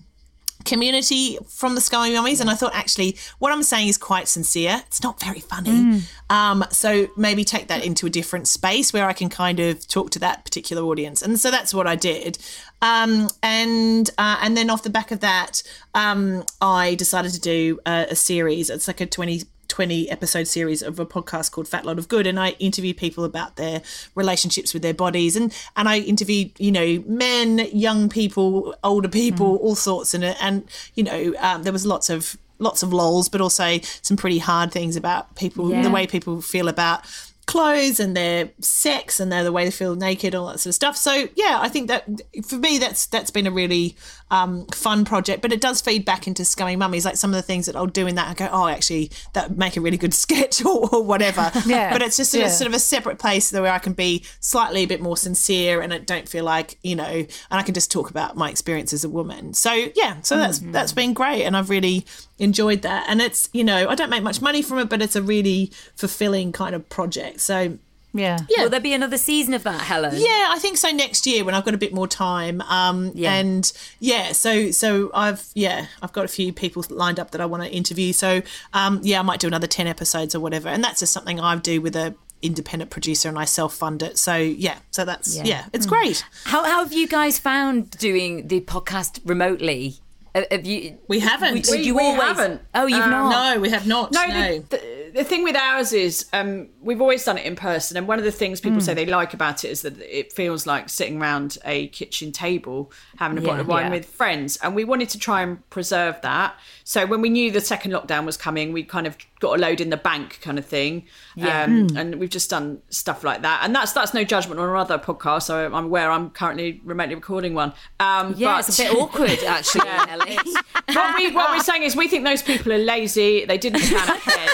community from the Scummy Mummies, and I thought actually what I'm saying is quite sincere. It's not very funny, um, so maybe take that into a different space where I can kind of talk to that particular audience, and so that's what I did. Um, and uh, and then off the back of that, um, I decided to do a, a series. It's like a 20 20 episode series of a podcast called Fat Lot of Good and I interview people about their relationships with their bodies and and I interviewed you know men young people older people all sorts and and you know um, there was lots of lots of lols but also some pretty hard things about people Yeah. the way people feel about clothes and their sex and their the way they feel naked all that sort of stuff so yeah i think that for me that's that's been a really um, fun project but it does feed back into scummy mummies like some of the things that i'll do in that i go oh actually that would make a really good sketch or, or whatever Yeah. but it's just sort of, Yeah. sort of a separate place where i can be slightly a bit more sincere and i don't feel like you know and i can just talk about my experience as a woman so yeah so that's Mm-hmm. that's been great and i've really enjoyed that and it's you know i don't make much money from it but it's a really fulfilling kind of project so Yeah. Will there be another season of that, Helen? yeah, I think so. Next year when I've got a bit more time, um, Yeah. and yeah, so so I've yeah I've got a few people lined up that I want to interview. So um, yeah, I might do another ten episodes or whatever, and that's just something I do with a independent producer and I self fund it. So yeah, so that's Yeah. yeah, it's great. How, how have you guys found doing the podcast remotely? Uh, Have you? We haven't. Did you we always? haven't. Oh, you've Um, not. No, we have not. No, No, The, the, the thing with ours is um, we've always done it in person, and one of the things people say they like about it is that it feels like sitting around a kitchen table having a bottle of wine Yeah. with friends, and we wanted to try and preserve that. So when we knew the second lockdown was coming, we kind of got a load in the bank, kind of thing. Yeah. Um, and we've just done stuff like that, and that's that's no judgment on our other podcast. So I'm aware I'm currently remotely recording one. Um, Yeah, but- it's a bit awkward actually, Ellie. What, we, what we're saying is we think those people are lazy. They didn't plan ahead.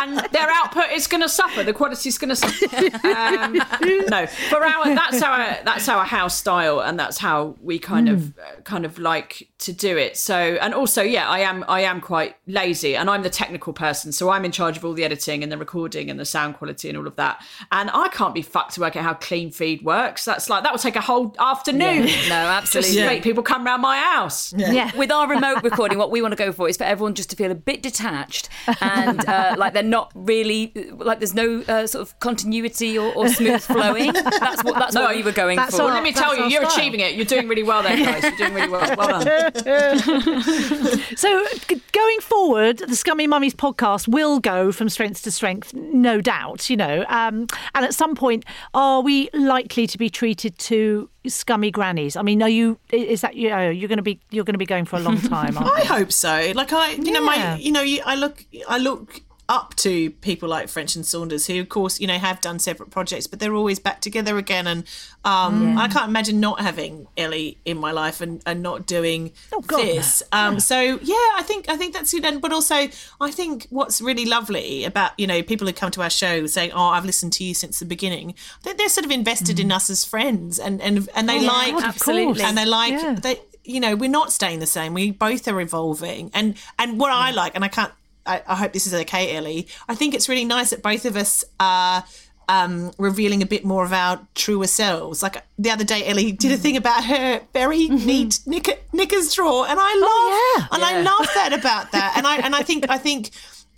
And their output is going to suffer. The quality is going to suffer. Um, no, for our that's our that's our house style, and that's how we kind of uh, kind of like to do it. So, and also, yeah, I am I am quite lazy, and I'm the technical person, so I'm in charge of all the editing and the recording and the sound quality and all of that. And I can't be fucked to work out how clean feed works. That's like that would take a whole afternoon. Yeah. No, absolutely. Just make people come round my house. Yeah. With our remote recording, what we want to go for is for everyone just to feel a bit detached and uh, like they're not really like there's no uh, sort of continuity or, or smooth flowing. That's what that's what we were going that's for. our- Let me tell you, you're style. achieving it. You're doing really well there, guys. You're doing really well. Well done. So, going forward, the Scummy Mummies podcast will go from strength to strength, no doubt, you know. Um, and at some point, are we likely to be treated to scummy grannies? I mean, are you, is that, you know, you're going to be, you're going to be going for a long time, aren't I you? hope so. Like I, you know, my, you know, I look, I look up to people like French and Saunders, who, of course, you know, have done separate projects, but they're always back together again. And um, I can't imagine not having Ellie in my life and, and not doing Oh, God, no. this. Um, So yeah, I think I think that's it. And but also, I think what's really lovely about you know people who come to our show saying, "Oh, I've listened to you since the beginning." I think they're sort of invested in us as friends, and and and they like God, of course. and they like Yeah. they you know we're not staying the same we both are evolving and and what i like and i can't I, I hope this is okay ellie i think it's really nice that both of us are um, revealing a bit more of our truer selves. Like the other day, Ellie did a mm-hmm. thing about her very mm-hmm. neat knicker, knickers drawer, and I oh, love, yeah. and I love that about that. And I and I think I think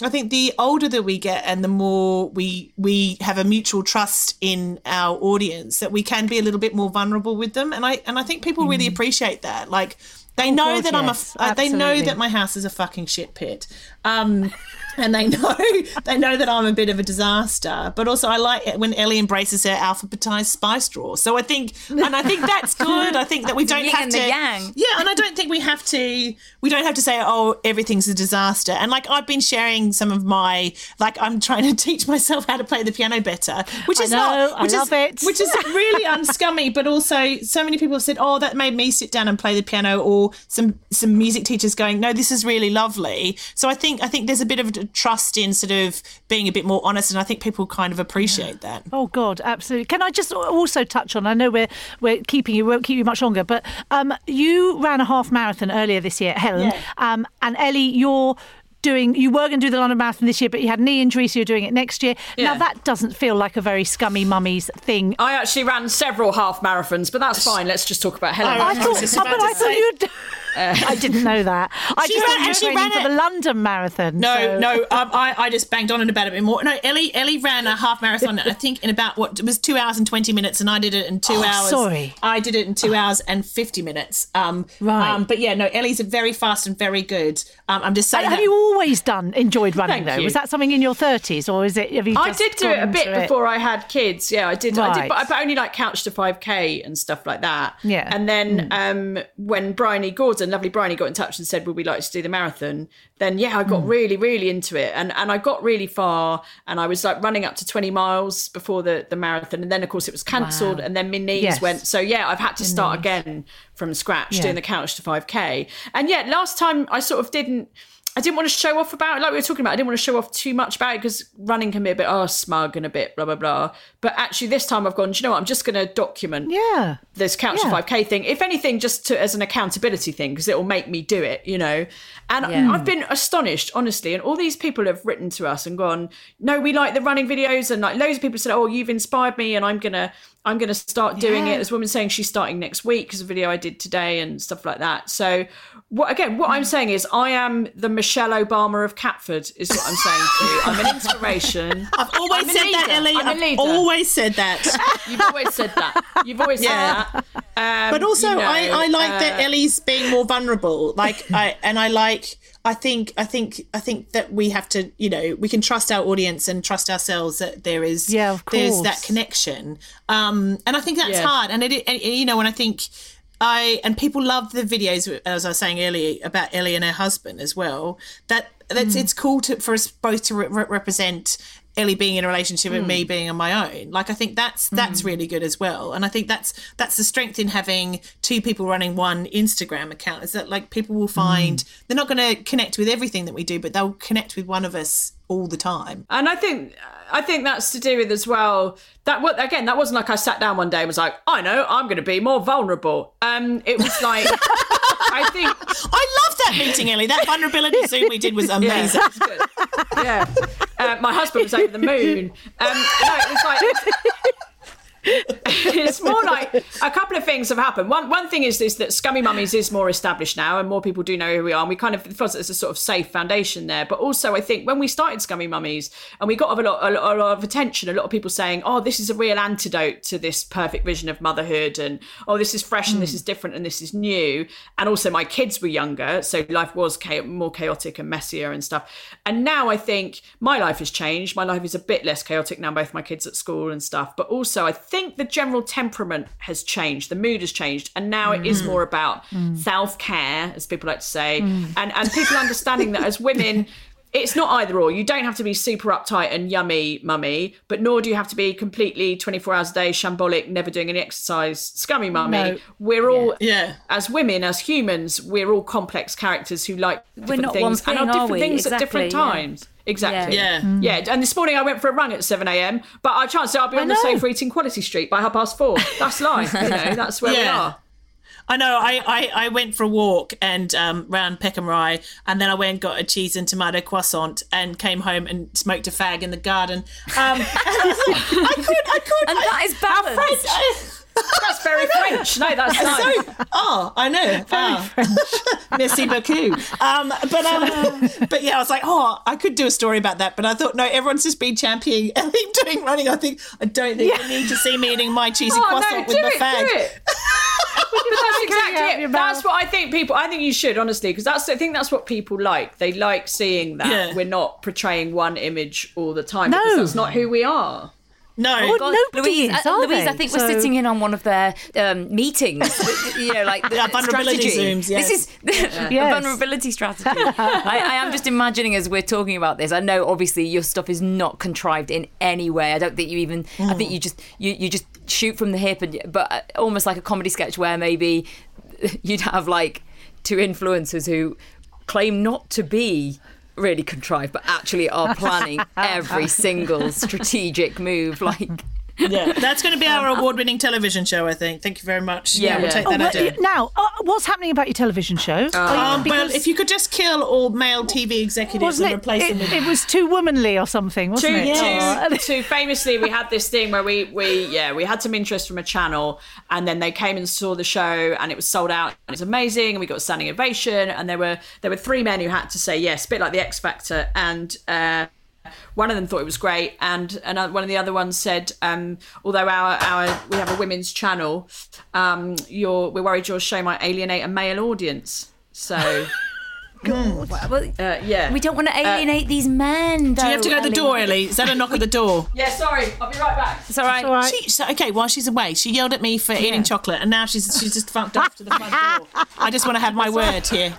I think the older that we get, and the more we we have a mutual trust in our audience, that we can be a little bit more vulnerable with them. And I and I think people really mm-hmm. appreciate that. Like they know God, that I'm a yes, uh, they know that my house is a fucking shit pit. Um, and they know they know that I'm a bit of a disaster. But also, I like it when Ellie embraces her alphabetized spice drawer. So I think, and I think that's good. I think that we don't have to, yang. yeah, and I don't think we have to. We don't have to say, "Oh, everything's a disaster." And like I've been sharing some of my, like I'm trying to teach myself how to play the piano better, which I is know, not, I which love is, it. which is really unscummy. But also, so many people have said, "Oh, that made me sit down and play the piano," or some some music teachers going, "No, this is really lovely." So I think I think there's a bit of a trust in sort of being a bit more honest, and I think people kind of appreciate that. Oh God, absolutely. Can I just also touch on? I know we're we're keeping you won't keep you much longer, but um, you ran a half marathon earlier this year, Helen, um, and Ellie, you're. Doing, you were going to do the London Marathon this year, but you had knee injury, so you're doing it next year. Now that doesn't feel like a very scummy mummies thing. I actually ran several half marathons, but that's fine. Let's just talk about Helen. Oh, I thought, just about but I thought you'd. I didn't know that. I She just ran- thought you she were training ran for it- the London Marathon. No, so- no, um, I, I just banged on it about it a bit more. No, Ellie Ellie ran a half marathon, I think, in about what it was two hours and 20 minutes, and I did it in two Oh, hours. sorry. I did it in two hours and 50 minutes. Um, Right. Um, but yeah, no, Ellie's a very fast and very good. Um, I'm just saying. Have that- you always done enjoyed running though? you. Was that something in your thirties, or is it? Have you? I did do it a bit it? before I had kids. Yeah, I did. I did, but, but only like couch to five k and stuff like that. Yeah. And then um, when Bryony Gordon, lovely Bryony, got in touch and said, "Would we like to do the marathon?" Then yeah, I got really, really into it, and and I got really far, and I was like running up to twenty miles before the the marathon, and then of course it was cancelled, Wow. and then my knees Yes. went. So yeah, I've had to start again from scratch Yeah. doing the couch to five k. And yet last time I sort of didn't. I didn't want to show off about it, like we were talking about. I didn't want to show off too much about it because running can be a bit oh smug and a bit blah blah blah. But actually, this time I've gone. Do you know what? I'm just going to document Yeah. this couch Yeah. to 5k thing if anything just to, as an accountability thing because it will make me do it you know and i've been astonished honestly and all these people have written to us and gone no we like the running videos and like loads of people said oh you've inspired me and i'm gonna i'm gonna start doing Yeah. it there's a woman saying she's starting next week because a video i did today and stuff like that so what again what i'm saying is i am the michelle obama of catford is what i'm saying to you i'm an inspiration I've always said that. Ellie. I'm a I've leader. always said that. You've always said that. You've always Yeah. said that. Um, but also you know, I, I like that uh, Ellie's being more vulnerable. Like I and I like I think I think I think that we have to you know we can trust our audience and trust ourselves that there is Yeah, of there's that connection. Um, and I think that's Yeah. hard. And it and, you know when I think. I and people love the videos as I was saying earlier about Ellie and her husband as well. That that's it's cool to for us both to re- represent Ellie being in a relationship and me hmm. being on my own. Like I think that's hmm. that's really good as well. And I think that's that's the strength in having two people running one Instagram account is that like people will find hmm. they're not going to connect with everything that we do, but they'll connect with one of us all the time. and I think I think that's to do with as well that what again that wasn't like I sat down one day and was like I know I'm going to be more vulnerable. Um, it was like I think I love that meeting, Ellie. That vulnerability Zoom we did was amazing. it was good. yeah. Uh, my husband was over the moon. Um, no, it was like it's more like a couple of things have happened. One one thing is this that Scummy Mummies is more established now, and more people do know who we are. And we kind of there's a sort of safe foundation there. But also, I think when we started Scummy Mummies, and we got a lot, a lot, a lot of attention, a lot of people saying, "Oh, this is a real antidote to this perfect vision of motherhood," and "Oh, this is fresh and this hmm. is different and this is new." And also, my kids were younger, so life was cha- more chaotic and messier and stuff. And now I think my life has changed. My life is a bit less chaotic now, both my kids at school and stuff. But also, I think the general temperament has changed, the mood has changed, and now it is mm. more about mm. self care, as people like to say, mm. and and people understanding that as women. It's not either or. You don't have to be super uptight and yummy mummy, but nor do you have to be completely 24 hours a day, shambolic, never doing any exercise, scummy mummy. No. We're all, Yeah. as women, as humans, we're all complex characters who like different things one and thing, are different we? things at different Exactly, yeah. times. Exactly. Yeah. Yeah, and this morning I went for a run at 7 a.m., but I chanced it I'll be on the know. sofa eating Quality Street by half past four. That's life, you know, that's where we are. I know. I, I, I went for a walk and um, round Peckham Rye, and then I went and got a cheese and tomato croissant, and came home and smoked a fag in the garden. Um, I could, I could. And I- that is how balance. French- I- That's very French. No, that's nice. so, oh, I know. Ah. Merci beaucoup. Um, but um, but yeah, I was like, oh, I could do a story about that, but I thought no, everyone's just been championing Ellie doing running. I think I don't think you need to see me eating my cheesy Oh, croissant no, with my it, fag. That's exactly it. That's what I think people. I think you should honestly, because that's. I think that's what people like. They like seeing that Yeah. we're not portraying one image all the time. No. because that's not who we are. No, Oh, God, nobody Louise, is, uh, are Louise, they? I think we're sitting in on one of their um, meetings. you know, like the Yeah, vulnerability strategy. Zooms, yes. This is the Yes. vulnerability strategy. I, I am just imagining as we're talking about this. I know, obviously, your stuff is not contrived in any way. I don't think you even. I think you just you you just shoot from the hip, and but uh, almost like a comedy sketch where maybe you'd have like two influencers who claim not to be really contrived, but actually are planning every single strategic move. Like, yeah, that's going to be our award-winning television show. I think. Thank you very much. Yeah, we'll Yeah. take Oh, that well, idea. now, uh, what's happening about your television show? Are you- Um, well, if you could just kill all male TV executives wasn't and it, replace them it, with it was too womanly or something, Too, wasn't it? Oh. too, too famously, we had this thing where we, we, yeah, we had some interest from a channel, and then they came and saw the show, and it was sold out, and it was amazing, and we got a standing ovation, and there were there were three men who had to say yes, a bit like the X Factor, and. Uh, one of them thought it was great, and another one of the other ones said, um, although our, our we have a women's channel, um, you're we're worried your show might alienate a male audience. So well, uh, yeah, we don't want to alienate these men. Do you have to go to the door, Ellie? Is that a knock at the door? yeah. Sorry, I'll be right back. It's all right. All right. She, so, okay, while she's away, she yelled at me for eating chocolate, and now she's she's just fucked off to the front door. I just want to have my word here.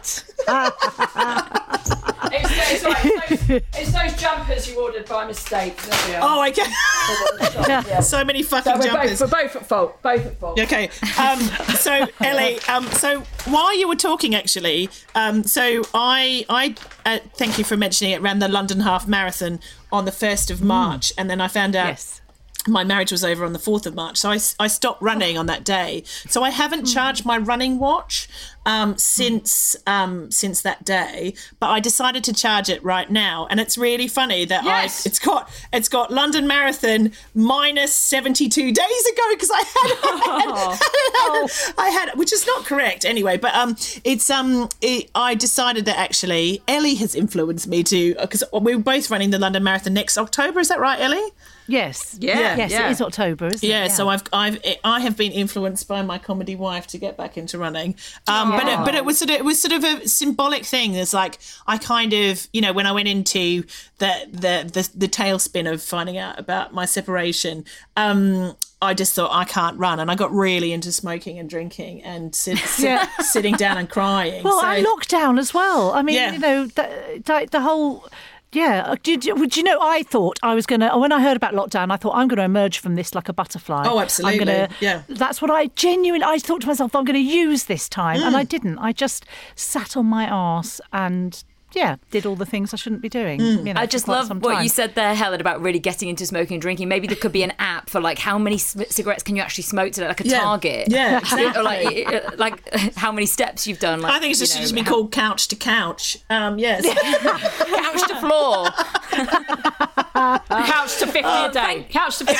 It's, it's, like, it's, those, it's those jumpers you ordered by mistake. There we are. Oh, okay. so many fucking we're both, jumpers. we're both at fault. Both at fault. Okay. Um, so Ellie, um, so while you were talking, actually, um, so I, I uh, thank you for mentioning it. Ran the London Half Marathon on the first of March, and then I found out. Yes. My marriage was over on the 4th of March, so I, I stopped running on that day. So I haven't charged my running watch um, since um, since that day, but I decided to charge it right now, and it's really funny that Yes. I it's got it's got London Marathon minus 72 days ago because I had, I had I had which is not correct anyway, but um it's um it, I decided that actually Ellie has influenced me to because we're both running the London Marathon next October. Is that right, Ellie? Yes. Yeah, Yes, yeah. it is October, isn't Yeah, it? Yeah. So I've I've I have been influenced by my comedy wife to get back into running. Um, but it, but it was sort of it was sort of a symbolic thing. It's like I kind of you know when I went into the the the, the tailspin of finding out about my separation. Um, I just thought I can't run, and I got really into smoking and drinking and sit, sit, Yeah. sitting down and crying. Well, so, and lockdown as well. I mean, Yeah. you know, the, the, the whole. Yeah, uh, did you, would you know? I thought I was going to. When I heard about lockdown, I thought I'm going to emerge from this like a butterfly. Oh, I'm absolutely. gonna, Yeah. that's what I genuinely. I thought to myself, I'm going to use this time, and Mm. I didn't. I just sat on my arse and yeah, did all the things I shouldn't be doing. Mm. You know, I just love what you said there, Helen, about really getting into smoking and drinking. Maybe there could be an app for like how many c- cigarettes can you actually smoke today, like a Yeah. target. Yeah, Or like, like how many steps you've done. Like, I think it's just you should just be how- called couch to couch. Um, yes. couch to floor. Couch to 50 a day. Couch to 50.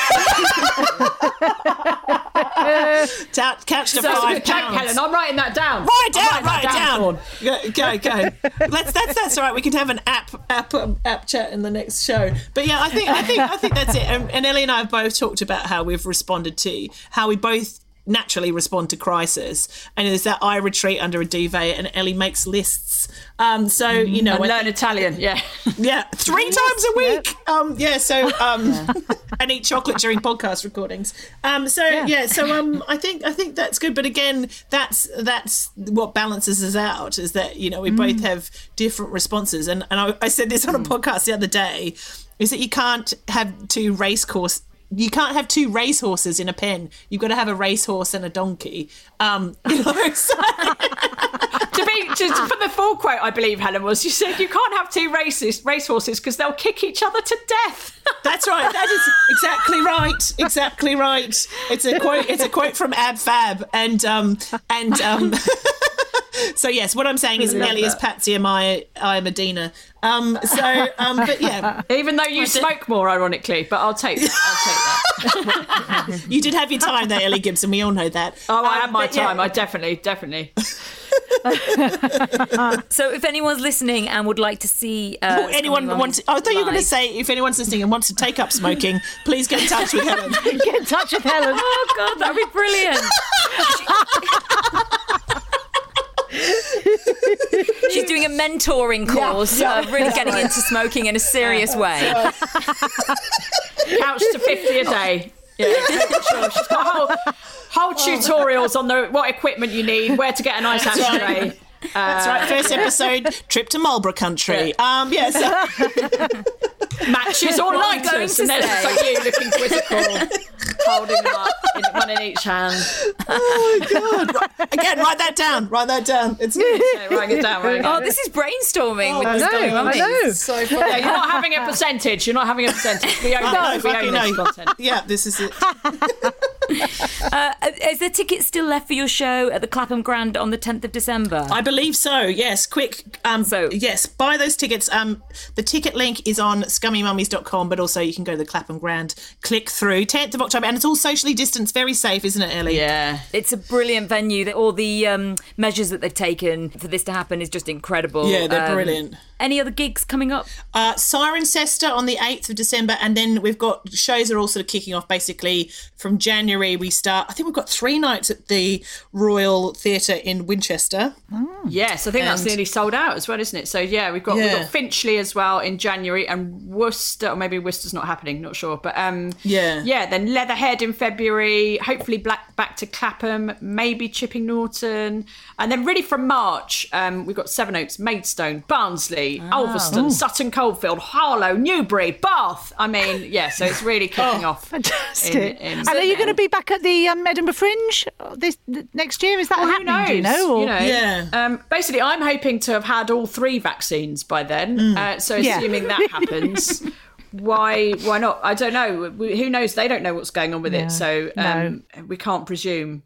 Ta- couch to That's a five good joke, pounds. Helen. I'm writing that down. Write it down, writing write it that down. Dawn. Go, go, go. Let's, that's that's all right. We could have an app app um, app chat in the next show. But yeah, I think I think I think that's it. And, and Ellie and I have both talked about how we've responded to how we both naturally respond to crisis. And there's that I retreat under a duvet, and Ellie makes lists. Um, so you know, And learn Italian. Yeah. yeah, three times a week. Um, yeah, so um, and eat chocolate during podcast recordings. Um, so yeah. so um, I think I think that's good. But again, that's that's what balances us out is that you know we both have different responses. And and I, I said this on a podcast the other day is that you can't have two race course. You can't have two racehorses in a pen. You've got to have a racehorse and a donkey. Um, you know, so- to be to, to put the full quote, I believe Helen was. You said you can't have two races racehorses because they'll kick each other to death. That's right. That is exactly right. Exactly right. It's a quote. It's a quote from Ab Fab, and um and um. so yes, what I'm saying is Love Ellie is. Patsy, and I I am Edina. Um. So um. But yeah, Even though you smoke more, ironically, but I'll take I'll take that. you did have your time there, Ellie Gibson. We all know that. Oh, I Um, had my but yeah. time. I definitely, definitely. So if anyone's listening and would like to see uh, Or anyone Scummy wants, I thought you were going to say if anyone's listening and wants to take up smoking, please get in touch with Helen. Get in touch with Helen. Oh God, that'd be brilliant. She's doing a mentoring course, yeah, uh, really getting into smoking in a serious way. Couch to fifty a day. Yeah, sure she's got whole, whole tutorials on the what equipment you need, where to get a nice That's right. ashtray. That's right. First episode, trip to Marlboro country. Um. Yes. matches or What I'm going lighters, to and then say. it's like you looking quizzical, holding them up, in, one in each hand. oh my god. Again, write that down. Write that down. It's Okay, writing it down. Writing Oh, down. this is brainstorming with I the know, I know. so funny. Yeah, you're not having a percentage. You're not having a percentage. We own No, this. We fucking own this content. Yeah, this is it. Uh, is there tickets still left for your show at the Clapham Grand on the 10th of December? I believe so. Yes, quick. Um, So- yes, buy those tickets. Um, the ticket link is on scummymummies.com, but also you can go to the Clapham Grand, click through 10th of October, and it's all socially distanced, very safe, isn't it, Ellie? Yeah. It's a brilliant venue. All the um, measures that they've taken for this to happen is just incredible. Yeah, they're Um, brilliant. Any other gigs coming up? Uh, Cirencester on the 8th of December, and then we've got shows are all sort of kicking off basically from January. We start, I think we've got three nights at the Royal Theatre in Winchester. Yes, I think that's nearly sold out as well, isn't it? So yeah, we've got we've got Finchley as well in January and Worcester, or maybe Worcester's not happening, not sure. But um, Yeah. yeah. Then Leatherhead in February, hopefully Black back to Clapham, maybe Chipping Norton, and then really from March, um, we've got Sevenoaks, Maidstone, Barnsley, Ulverston, Sutton Coldfield, Harlow, Newbury, Bath. I mean, yeah, so it's really kicking off. Fantastic. in- in- and are you going to be back at the um, Edinburgh Fringe this next year? Is that Well, who happening? knows? Do you know? Or- You know, Yeah. Um, basically, I'm hoping to have had all three vaccines by then. Uh, so, Yeah. assuming that happens, why why not? I don't know. Who knows? They don't know what's going on with it, so um, we can't presume.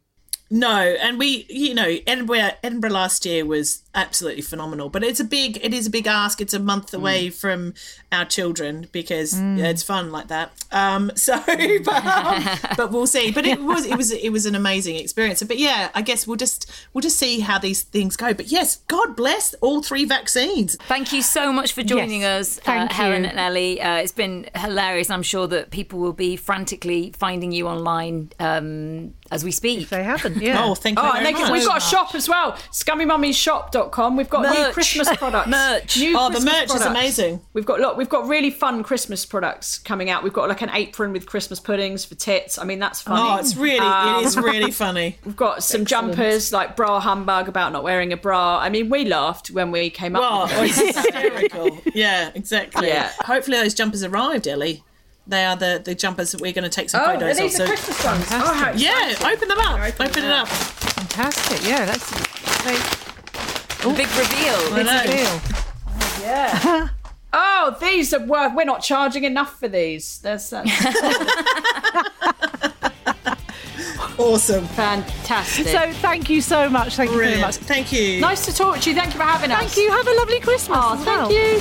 No, and we, you know, Edinburgh, Edinburgh last year was absolutely phenomenal. But it's a big, it is a big ask. It's a month away from our children because yeah, it's fun like that. Um, so, but, um, but we'll see. But it was, it was, it was an amazing experience. But yeah, I guess we'll just, we'll just see how these things go. But yes, God bless all three vaccines. Thank you so much for joining Yes, us, thank uh, Helen and Ellie. Uh, it's been hilarious. I'm sure that people will be frantically finding you online um, as we speak. They haven't, yeah. Oh, thank you Oh, very and they can, much. we've got a shop as well, scummymummiesshop.com. We've got new Christmas products. Merch. New Oh, the Christmas merch is amazing. We've got look, we've got really fun Christmas products coming out. We've got like an apron with Christmas puddings for tits. I mean, that's funny. Oh, it's really, it is um, really funny. We've got some jumpers like bra humbug about not wearing a bra. I mean, we laughed when we came up. Well, with it's them. hysterical. Yeah, exactly. Yeah. Hopefully those jumpers arrived, Ellie. They are the, the jumpers that we're going to take some Oh, photos are these of. the so- Christmas ones? Oh, how yeah, open them up. Open Open, them it up. up. Fantastic. Yeah, that's The big reveal. I know. deal. Oh, oh, these are worth. We're not charging enough for these. That's, that's Awesome. fantastic. So thank you so much. Thank you very much. Thank you. nice to talk to you. Thank you for having us. Thank you. Have a lovely Christmas. Oh, as thank well. you.